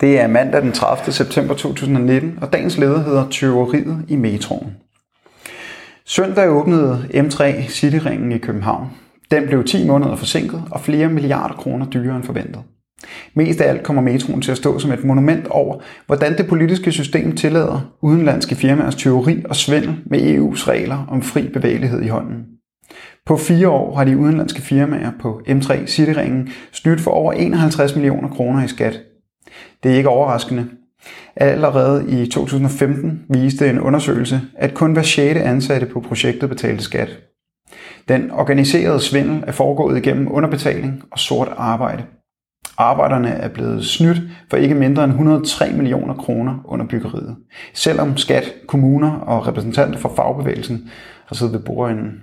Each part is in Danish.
Det er mandag den 30. september 2019, og dagens leder hedder Tyveriet i metroen. Søndag åbnede M3 Cityringen i København. Den blev 10 måneder forsinket og flere milliarder kroner dyrere end forventet. Mest af alt kommer metroen til at stå som et monument over, hvordan det politiske system tillader udenlandske firmaers tyveri og svindel med EU's regler om fri bevægelighed i hånden. På fire år har de udenlandske firmaer på M3 Cityringen snydt for over 51 millioner kroner i skat. Det er ikke overraskende. Allerede i 2015 viste en undersøgelse, at kun hver 6. ansatte på projektet betalte skat. Den organiserede svindel er foregået igennem underbetaling og sort arbejde. Arbejderne er blevet snydt for ikke mindre end 103 millioner kroner under byggeriet, selvom skat, kommuner og repræsentanter for fagbevægelsen har siddet ved bordenden.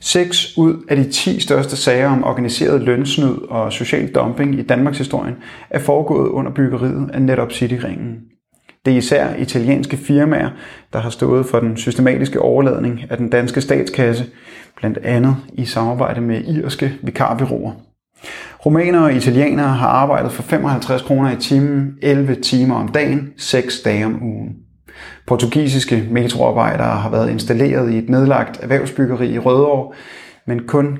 Seks ud af de 10 største sager om organiseret lønsnyd og social dumping i Danmarks historie er foregået under byggeriet af netop Cityringen. Det er især italienske firmaer, der har stået for den systematiske overladning af den danske statskasse, blandt andet i samarbejde med irske vikarbyråer. Romanere og italienere har arbejdet for 55 kroner i timen, 11 timer om dagen, 6 dage om ugen. Portugisiske metroarbejdere har været installeret i et nedlagt erhvervsbyggeri i Rødovre, men kun,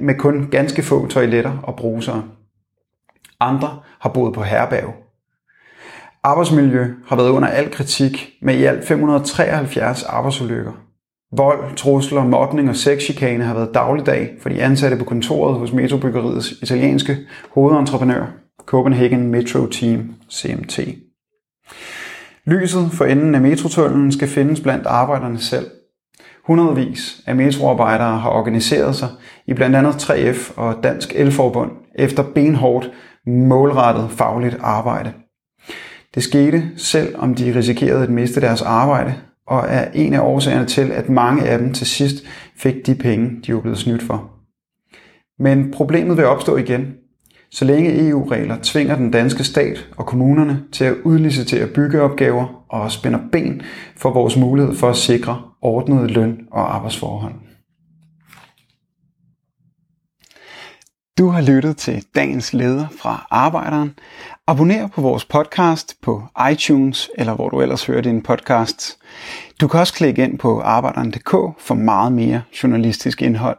med kun ganske få toiletter og brusere. Andre har boet på herberg. Arbejdsmiljø har været under al kritik med i alt 573 arbejdsulykker. Vold, trusler, mobning og sexchikane har været dagligdag for de ansatte på kontoret hos Metrobyggeriets italienske hovedentreprenør, Copenhagen Metro Team, CMT. Lyset for enden af metrotunnelen skal findes blandt arbejderne selv. Hundredvis af metroarbejdere har organiseret sig i blandt andet 3F og Dansk Elforbund efter benhårdt, målrettet fagligt arbejde. Det skete, selv om de risikerede at miste deres arbejde, og er en af årsagerne til, at mange af dem til sidst fik de penge, de var blevet snydt for. Men problemet vil opstå igen, så længe EU-regler tvinger den danske stat og kommunerne til at udlicitere byggeopgaver og spænder ben for vores mulighed for at sikre ordnede løn- og arbejdsforhold. Du har lyttet til dagens leder fra Arbejderen. Abonner på vores podcast på iTunes eller hvor du ellers hører din podcast. Du kan også klikke ind på arbejderen.dk for meget mere journalistisk indhold.